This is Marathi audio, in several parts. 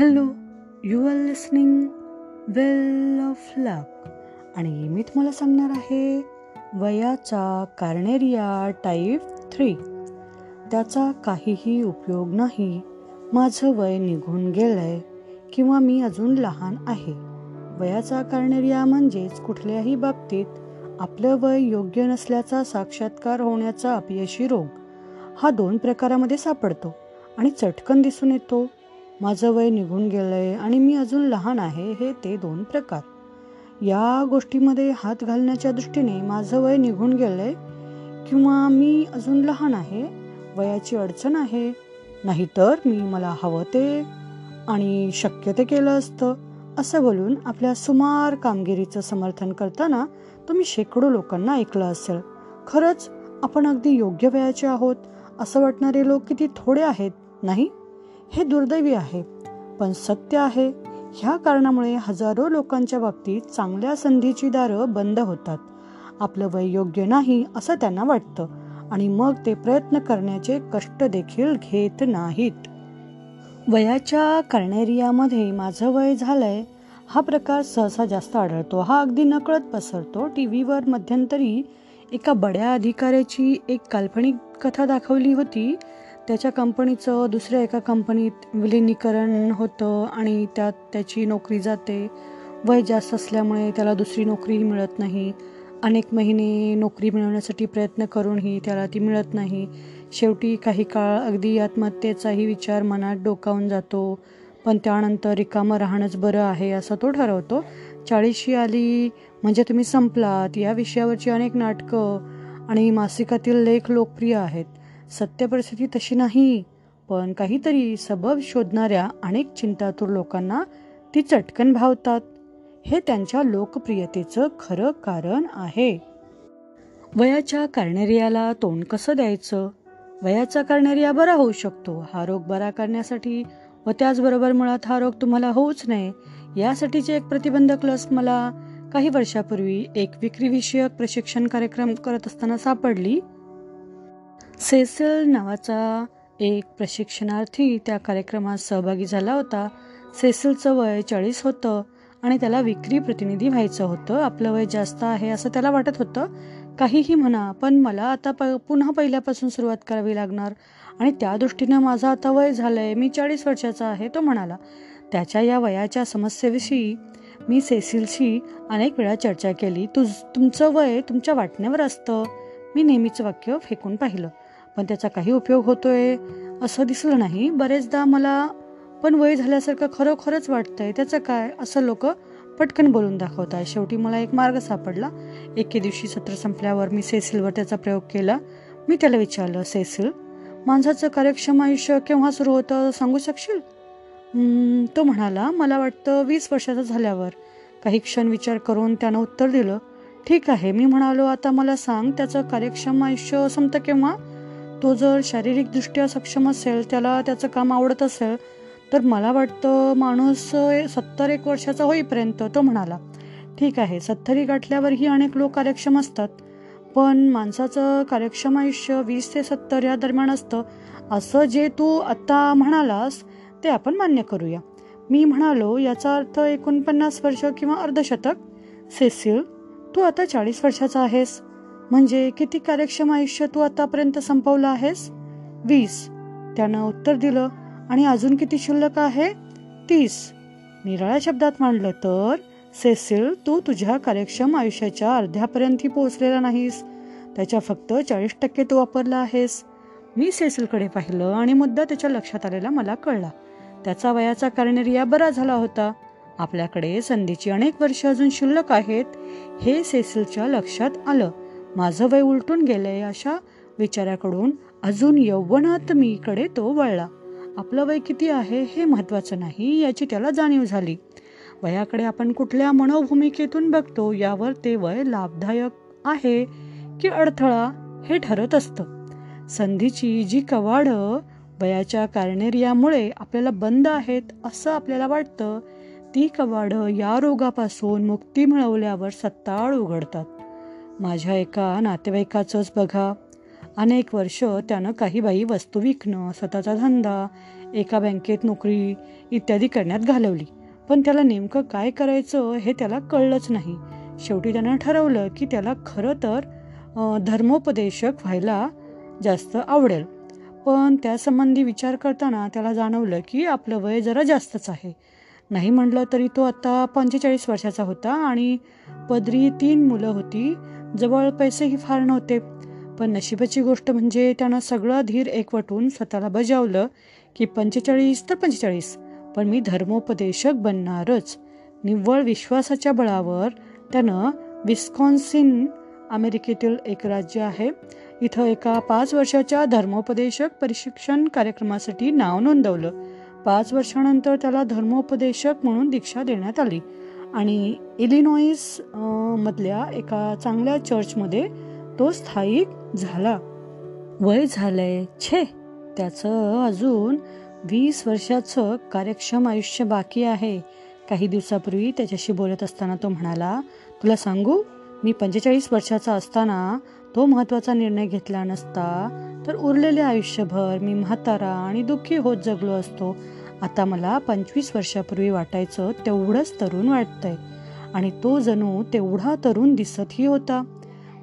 Hello you are listening well of luck आणि मी तुम्हाला सांगणार आहे वयाचा कार्नेरिया टाईप थ्री त्याचा काहीही उपयोग नाही. माझं वय निघून गेलंय किंवा मी अजून लहान आहे. वयाचा कार्नेरिया म्हणजेच कुठल्याही बाबतीत आपलं वय योग्य नसल्याचा साक्षात्कार होण्याचा अपयशी रोग. हा दोन प्रकारामध्ये सापडतो आणि चटकन दिसून येतो. माझं वय निघून गेलंय आणि मी अजून लहान आहे हे ते दोन प्रकार. या गोष्टीमध्ये हात घालण्याच्या दृष्टीने माझं वय निघून गेलंय किंवा मी अजून लहान आहे वयाची अडचण आहे नाहीतर मी मला हवं ते आणि शक्य ते केलं असतं असं बोलून आपल्या सुमार कामगिरीचं समर्थन करताना तुम्ही शेकडो लोकांना ऐकलं असेल. खरंच आपण अगदी योग्य वयाचे आहोत असं वाटणारे लोक किती थोडे आहेत नाही? हे दुर्दैवी आहे. पण सत्य आहे ह्या कारणामुळे हजारो लोकांच्या बाबतीत चांगल्या संधीची दारं बंद होतात. आपलं वय योग्य नाही असं त्यांना वाटतं. आणि मग ते प्रयत्न करण्याचे कष्ट देखील घेत नाहीत. वयाच्या कर्णेरियामध्ये माझं वय झालंय हा प्रकार सहसा जास्त आढळतो. हा अगदी नकळत पसरतो. टी व्हीवर मध्यंतरी एका बड्या अधिकाऱ्याची एक काल्पनिक कथा दाखवली होती. त्याच्या कंपनीचं दुसऱ्या एका कंपनीत विलिनीकरण होतं आणि त्यात त्याची नोकरी जाते. वय जास्त असल्यामुळे त्याला दुसरी नोकरीही मिळत नाही. अनेक महिने नोकरी मिळवण्यासाठी प्रयत्न करूनही त्याला ती मिळत नाही. शेवटी काही काळ अगदी आत्महत्येचाही विचार मनात डोकावून जातो. पण त्यानंतर रिकामं राहणंच बरं आहे असं तो ठरवतो. चाळीशी आली म्हणजे तुम्ही संपलात. या विषयावरची अनेक नाटकं आणि मासिकातील लेख लोकप्रिय आहेत. सत्य परिस्थिती तशी नाही. पण काहीतरी सबब शोधणाऱ्या अनेक चिंतातूर लोकांना ती चटकन भावतात. हे त्यांच्या लोकप्रियतेचं खरं कारण आहे. वयाच्या कार्नेरियाला तोंड कसं द्यायचं? वयाचा कार्नेरिया बरा होऊ शकतो. हा रोग बरा करण्यासाठी व त्याचबरोबर मुळात हा रोग तुम्हाला होऊच नये. यासाठीचे एक प्रतिबंधक लस मला काही वर्षापूर्वी एक विक्रीविषयक प्रशिक्षण कार्यक्रम करत असताना सापडली. सेसल नावाचा एक प्रशिक्षणार्थी त्या कार्यक्रमात सहभागी झाला होता. सेसलचं वय चाळीस होतं आणि त्याला विक्री प्रतिनिधी व्हायचं होतं. आपलं वय जास्त आहे असं त्याला वाटत होतं. काहीही म्हणा पण मला आता प पुन्हा पहिल्यापासून सुरुवात करावी लागणार. आणि त्या दृष्टीनं माझं आता वय झालं आहे मी चाळीस वर्षाचा आहे तो म्हणाला. त्याच्या या वयाच्या समस्येविषयी मी सेसिलशी अनेक वेळा चर्चा केली. तुझ तुमचं वय तुमच्या वाटण्यावर असतं. मी नेहमीचं वाक्य फेकून पाहिलं. पण त्याचा काही उपयोग होतोय असं दिसलं नाही. बरेचदा मला पण वय झाल्यासारखं खरोखरच वाटतंय. त्याचं काय? असं लोक पटकन बोलून दाखवतात शेवटी मला एक मार्ग सापडला. एके दिवशी सत्र संपल्यावर मी सेसिलवर त्याचा प्रयोग केला. मी त्याला विचारलं सेसिल माणसाचं कार्यक्षम आयुष्य केव्हा सुरू होतं? सांगू शकशील? तो म्हणाला मला वाटतं वीस वर्षाचा झाल्यावर. काही क्षण विचार करून त्यानं उत्तर दिलं ठीक आहे मी म्हणालो आता मला सांग त्याचं कार्यक्षम आयुष्य संपतं केव्हा? तो जर शारीरिकदृष्ट्या सक्षम असेल त्याला त्याचं काम आवडत असेल तर मला वाटतं माणूस सत्तर एक वर्षाचा होईपर्यंत तो म्हणाला ठीक आहे सत्तरी गाठल्यावरही अनेक लोक कार्यक्षम असतात पण माणसाचं कार्यक्षम आयुष्य वीस ते सत्तर या दरम्यान असतं. असं जे तू आत्ता म्हणालास ते आपण मान्य करूया. मी म्हणालो याचा अर्थ एकोणपन्नास वर्ष किंवा अर्धशतक? सेसिल तू आता चाळीस वर्षाचा आहेस. म्हणजे किती कार्यक्षम आयुष्य तू आतापर्यंत संपवलं आहेस? वीस. त्यानं उत्तर दिलं. आणि अजून किती शिल्लक आहे? तीस. निराळ्या शब्दात मांडलं तर सेसिल तू तुझ्या कार्यक्षम आयुष्याच्या अर्ध्यापर्यंतही पोहोचलेला नाहीस. त्याच्या फक्त चाळीस टक्के तू वापरला आहेस. मी सेसिलकडे पाहिलं आणि मुद्दा त्याच्या लक्षात आलेला मला कळला. त्याचा वयाचा कार्नेरिया बरा झाला होता. आपल्याकडे संधीची अनेक वर्ष अजून शिल्लक आहेत हे सेसिलच्या लक्षात आलं. माझं वय उलटून गेलंय अशा विचाराकडून अजून यौवनात मीकडे तो वळला. आपलं वय किती आहे हे महत्वाचं नाही याची त्याला जाणीव झाली. वयाकडे आपण कुठल्या मनोभूमिकेतून बघतो यावर ते वय लाभदायक आहे की अडथळा हे ठरत असतं. संधीची जी कवाड वयाच्या कार्नेरियामुळे आपल्याला बंद आहेत असं आपल्याला वाटतं ती कवाड या रोगापासून मुक्ती मिळवल्यावर सत्ताळ उघडतात. माझ्या एका नातेवाईकाचंच बघा. अनेक वर्ष त्यानं काही बाई वस्तू विकणं स्वतःचा धंदा एका बँकेत नोकरी इत्यादी करण्यात घालवली. पण त्याला नेमकं काय करायचं हे त्याला कळलंच नाही. शेवटी त्यानं ठरवलं की त्याला खरं तर धर्मोपदेशक व्हायला जास्त आवडेल. पण त्यासंबंधी विचार करताना त्याला जाणवलं की आपलं वय जरा जास्तच आहे. नाही म्हटलं तरी तो आता पंचेचाळीस वर्षाचा होता आणि पदरी तीन मुलं होती. जवळ पैसेही फार नव्हते. पण नशिबाची गोष्ट म्हणजे त्यानं सगळं धीर एकवटून स्वतःला बजावलं की पंचेचाळीस तर पंचेचाळीस. पण मी धर्मोपदेशक बनणारच. निव्वळ विश्वासाच्या बळावर त्यानं विस्कॉन्सिन अमेरिकेतील एक राज्य आहे. इथं एका पाच वर्षाच्या धर्मोपदेशक प्रशिक्षण कार्यक्रमासाठी नाव नोंदवलं. पाच वर्षानंतर त्याला धर्मोपदेशक म्हणून दीक्षा देण्यात आली. आणि इलिनॉईस मधल्या एका चांगल्या चर्चमध्ये तो स्थायिक झाला. वय झालंय छे. त्याचं अजून वीस वर्षाचं कार्यक्षम आयुष्य बाकी आहे. काही दिवसापूर्वी त्याच्याशी बोलत असताना तो म्हणाला तुला सांगू मी पंचेचाळीस वर्षाचा असताना तो महत्त्वाचा निर्णय घेतला नसता तर उरलेले आयुष्यभर मी म्हातारा आणि दुःखी होत जगलो असतो. आता मला पंचवीस वर्षापूर्वी वाटायचं तेवढंच तरुण वाटतंय. आणि तो जणू तेवढा तरुण दिसतही होता.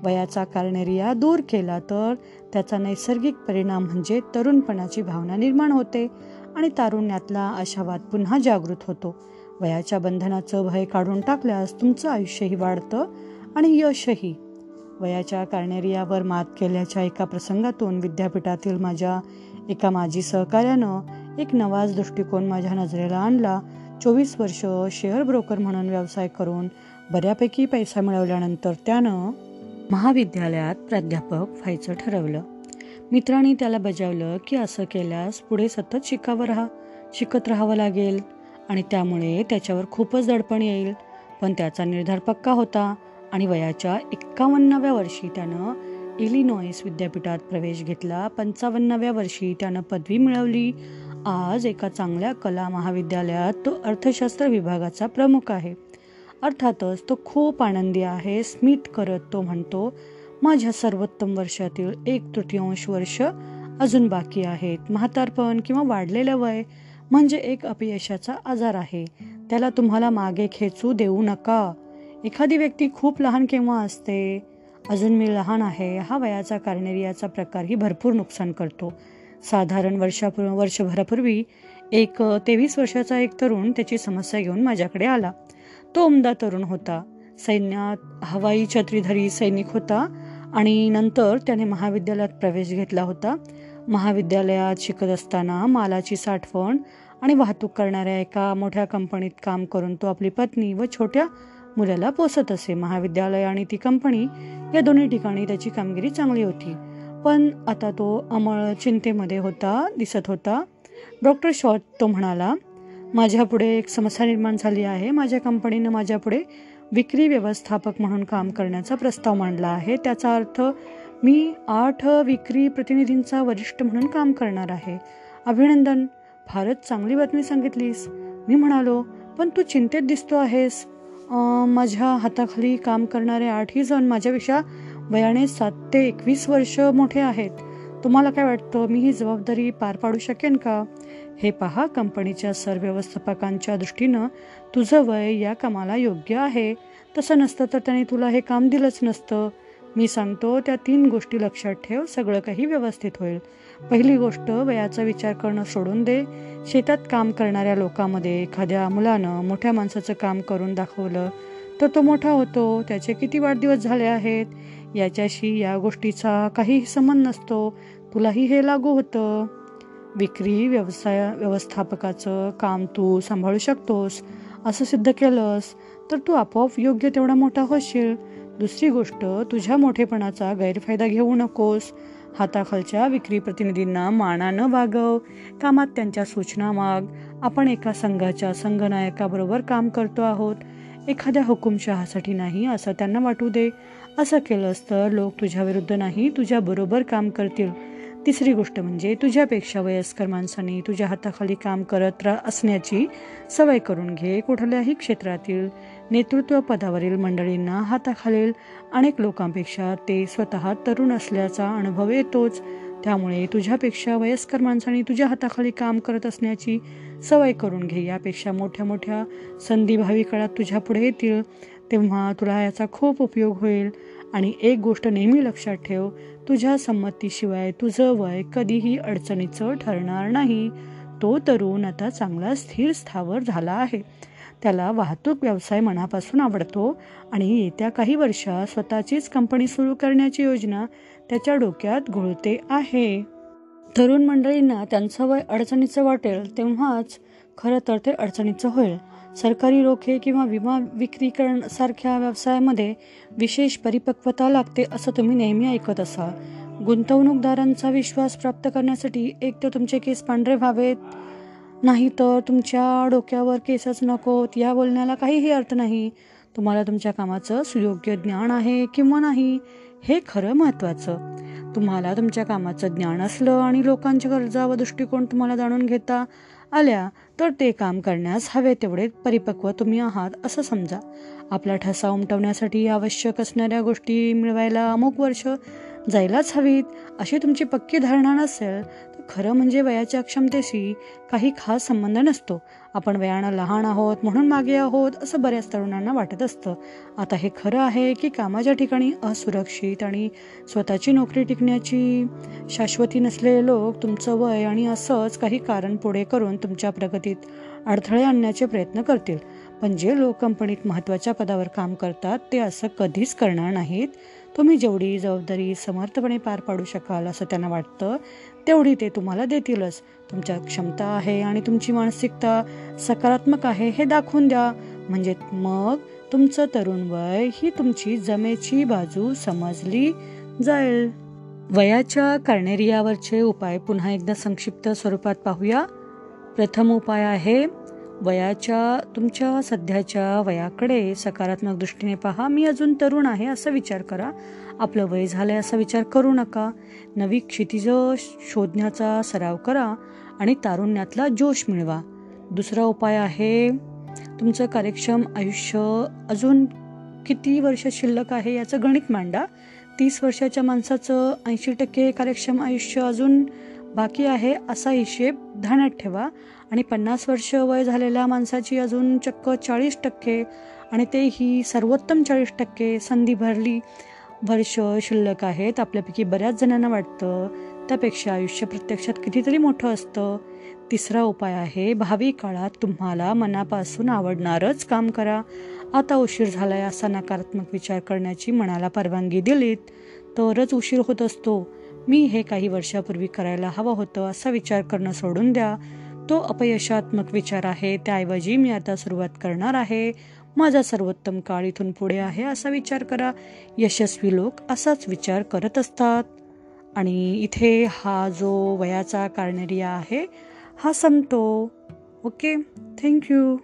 वयाचा कार्नेरिया दूर केला तर त्याचा नैसर्गिक परिणाम म्हणजे तरुणपणाची भावना निर्माण होते आणि तारुण्यातला आशावाद पुन्हा जागृत होतो. वयाच्या बंधनाचं भय काढून टाकल्यास तुमचं आयुष्यही वाढतं आणि यशही. वयाच्या कार्नेरियावर मात केल्याच्या एका प्रसंगातून विद्यापीठातील माझ्या एका माजी सहकार्यानं एक नवाच दृष्टिकोन माझ्या नजरेला आणला. चोवीस वर्ष शेअर ब्रोकर म्हणून व्यवसाय करून बऱ्यापैकी पैसा मिळवल्यानंतर त्यानं महाविद्यालयात प्राध्यापक व्हायचं ठरवलं. मित्रांनी त्याला बजावलं की असं केल्यास पुढे सतत शिकावं राहा शिकत राहावं लागेल आणि त्यामुळे त्याच्यावर खूपच दडपण येईल. पण त्याचा निर्धार पक्का होता आणि वयाच्या एक्कावन्नाव्या वर्षी त्यानं इलिनॉईस विद्यापीठात प्रवेश घेतला. पंचावन्नाव्या वर्षी त्यानं पदवी मिळवली. आज एका चांगल्या कला महाविद्यालयात तो अर्थशास्त्र विभागाचा प्रमुख आहे. अर्थातच तो खूप आनंदी आहे स्मित करत तो म्हणतो माझ्या सर्वोत्तम वर्षातील एक तृतीयांश वर्ष अजून बाकी आहेत. म्हातारपण किंवा वाढलेलं वय म्हणजे एक अपयशाचा आजार आहे. त्याला तुम्हाला मागे खेचू देऊ नका. एखादी व्यक्ती खूप लहान केव्हा असते? अजून मी लहान आहे. हा वयाचा कार्नेरियाचा प्रकारही भरपूर नुकसान करतो. साधारण वर्षापूर्वी वर्षभरापूर्वी एक तेवीस वर्षाचा एक तरुण त्याची समस्या घेऊन माझ्याकडे आला. तो उमदा तरुण होता. सैन्यात हवाई छत्रीधारी सैनिक होता आणि नंतर त्याने महाविद्यालयात प्रवेश घेतला होता. महाविद्यालयात शिकत असताना मालाची साठवण आणि वाहतूक करणाऱ्या एका मोठ्या कंपनीत काम करून तो आपली पत्नी व छोट्या मुलाला पोसत असे. महाविद्यालय आणि ती कंपनी या दोन्ही ठिकाणी त्याची कामगिरी चांगली होती. पण आता तो अमळ चिंतेमध्ये होता दिसत होता. डॉक्टर शॉट तो म्हणाला माझ्यापुढे एक समस्या निर्माण झाली आहे. माझ्या कंपनीनं माझ्यापुढे विक्री व्यवस्थापक म्हणून काम करण्याचा प्रस्ताव मांडला आहे. त्याचा अर्थ मी आठ विक्री प्रतिनिधींचा वरिष्ठ म्हणून काम करणार आहे. अभिनंदन फारच चांगली बातमी सांगितलीस. मी म्हणालो पण तू चिंतेत दिसतो आहेस. माझ्या हाताखाली काम करणारे आठही जण माझ्यापेक्षा वयाने सात ते एकवीस वर्ष मोठे आहेत. तुम्हाला काय वाटतं मी ही जबाबदारी पार पाडू शकेन का? हे पहा कंपनीच्या सर व्यवस्थापकांच्या दृष्टीनं तुझं वय या कामाला योग्य आहे. तसं नसतं तर त्याने तुला हे काम दिलंच नसतं. मी सांगतो त्या तीन गोष्टी लक्षात ठेव सगळं काही व्यवस्थित होईल. पहिली गोष्ट वयाचा विचार करणं सोडून दे. शेतात काम करणाऱ्या लोकांमध्ये एखाद्या मुलानं मोठ्या माणसाचं काम करून दाखवलं तर तो मोठा होतो. त्याचे किती वाढदिवस झाले आहेत? याच्याशी या गोष्टीचा काहीही संबंध नसतो. तुलाही हे लागू होतं. विक्री व्यवसाय व्यवस्थापकाचं काम तू सांभाळू शकतोस. असं सिद्ध केलंस. तर तू आपोआप योग्य तेवढा मोठा होशील. दुसरी गोष्ट तुझ्या मोठेपणाचा गैरफायदा घेऊ नकोस. हाताखालच्या विक्री प्रतिनिधींना मानानं वागव. कामात त्यांच्या सूचना माग. आपण एका संघाच्या संघनायकाबरोबर काम करतो आहोत. एखाद्या हुकुमशहासाठी नाही असं त्यांना वाटू दे. असं केलंस तर लोक तुझ्याविरुद्ध नाही तुझ्या बरोबर काम करतील. तिसरी गोष्ट म्हणजे तुझ्यापेक्षा वयस्कर माणसांनी तुझ्या हाताखाली काम करत रा असण्याची सवय करून घे. कुठल्याही क्षेत्रातील नेतृत्व पदावरील मंडळींना हाताखालील अनेक लोकांपेक्षा ते स्वतः तरुण असल्याचा अनुभव येतोच. त्यामुळे तुझ्यापेक्षा वयस्कर माणसाने तुझ्या हाताखाली काम करत असण्याची सवय करून घे. यापेक्षा मोठ्या मोठ्या संधी भावी काळात तुझ्या पुढे येतील तेव्हा तुला याचा खूप उपयोग होईल. आणि एक गोष्ट नेहमी लक्षात ठेव तुझ्या संमतीशिवाय तुझं वय कधीही अडचणीचं ठरणार नाही. तो तरुण आता चांगला स्थिर स्थावर झाला आहे. त्याला वाहतूक व्यवसाय मनापासून आवडतो आणि येत्या काही वर्षात स्वतःचीच कंपनी सुरू करण्याची योजना त्याच्या डोक्यात घोळते आहे. तरुण मंडळींना त्यांचं वय अडचणीचं वाटेल तेव्हाच खरं तर ते अडचणीचं होईल. सरकारी रोखे किंवा विमा विक्री सारख्या व्यवसायामध्ये विशेष परिपक्वता लागते असं तुम्ही नेहमी ऐकत असाल. गुंतवणूकदारांचा विश्वास प्राप्त करण्यासाठी एक तर तुमचे केस पांढरे व्हावेत. नाही तर तुमच्या डोक्यावर केसच नकोत या बोलण्याला काहीही अर्थ नाही. तुम्हाला तुमच्या कामाचं सुयोग्य ज्ञान आहे किंवा नाही हे खरं महत्त्वाचं. तुम्हाला तुमच्या कामाचं ज्ञान असलं आणि लोकांच्या गरजा व दृष्टिकोन तुम्हाला जाणून घेता आल्या तर ते काम करण्यास हवे तेवढे परिपक्व तुम्ही आहात असं समजा. आपला ठसा उमटवण्यासाठी आवश्यक असणाऱ्या गोष्टी मिळवायला अमुक वर्ष जायलाच हवीत अशी तुमची पक्की धारणा नसेल खरं म्हणजे वयाच्या क्षमतेशी काही खास संबंध नसतो. आपण वयानं लहान आहोत म्हणून मागे आहोत असं बऱ्याच तरुणांना वाटत असतं. आता हे खरं आहे की कामाच्या ठिकाणी असुरक्षित आणि स्वतःची नोकरी टिकण्याची शाश्वती नसलेले लोक तुमचं वय आणि असंच काही कारण पुढे करून तुमच्या प्रगतीत अडथळे आणण्याचे प्रयत्न करतील. पण जे लोक कंपनीत महत्त्वाच्या पदावर काम करतात ते असं कधीच करणार नाहीत. तुम्ही जेवढी जबाबदारी समर्थपणे पार पाडू शकाल असं त्यांना वाटतं. तेवढी ते तुम्हाला देतीलच. तुमच्या क्षमता आहे आणि तुमची मानसिकता सकारात्मक आहे हे दाखवून द्या. म्हणजे मग तुमचं तरुण वय ही तुमची जमेची बाजू समजली जाईल. वयाच्या कर्नेरियावरचे उपाय पुन्हा एकदा संक्षिप्त स्वरूपात पाहूया. प्रथम उपाय आहे वयाच्या तुमच्या सध्याच्या वयाकडे सकारात्मक दृष्टीने पहा. मी अजून तरुण आहे असा विचार करा. आपलं वय झालं आहे असा विचार करू नका. नवी क्षितिजं शोधण्याचा सराव करा आणि तारुण्यातला जोश मिळवा. दुसरा उपाय आहे तुमचं कार्यक्षम आयुष्य अजून किती वर्ष शिल्लक आहे याचं गणित मांडा. तीस वर्षाच्या माणसाचं ऐंशी टक्के कार्यक्षम आयुष्य अजून बाकी आहे असा हिशेब ध्यानात ठेवा. आणि पन्नास वर्ष वय झालेल्या माणसाची अजून चक्क चाळीस टक्के आणि ते ही सर्वोत्तम चाळीस टक्के संधी भरली वर्ष शिल्लक आहेत. आपल्यापैकी बऱ्याच जणांना वाटतं त्यापेक्षा आयुष्य प्रत्यक्षात कितीतरी मोठं असतं. तिसरा उपाय आहे भावी काळात तुम्हाला मनापासून आवडणारच काम करा. आता उशीर झालाय असा नकारात्मक विचार करण्याची मनाला परवानगी दिलीत तरच उशीर होत असतो. मी हे काही वर्षापूर्वी करायला हवं होतं असा विचार करणं सोडून द्या. तो अपयशात्मक विचार आहे. त्याऐवजी मी आता सुरुवात करणार आहे. माझा सर्वोत्तम काळ इथून पुढे आहे असा विचार करा. यशस्वी लोक असाच विचार करत असतात. आणि इथे हा जो वयाचा कार्नेरिया आहे हा संपतो. Okay thank you.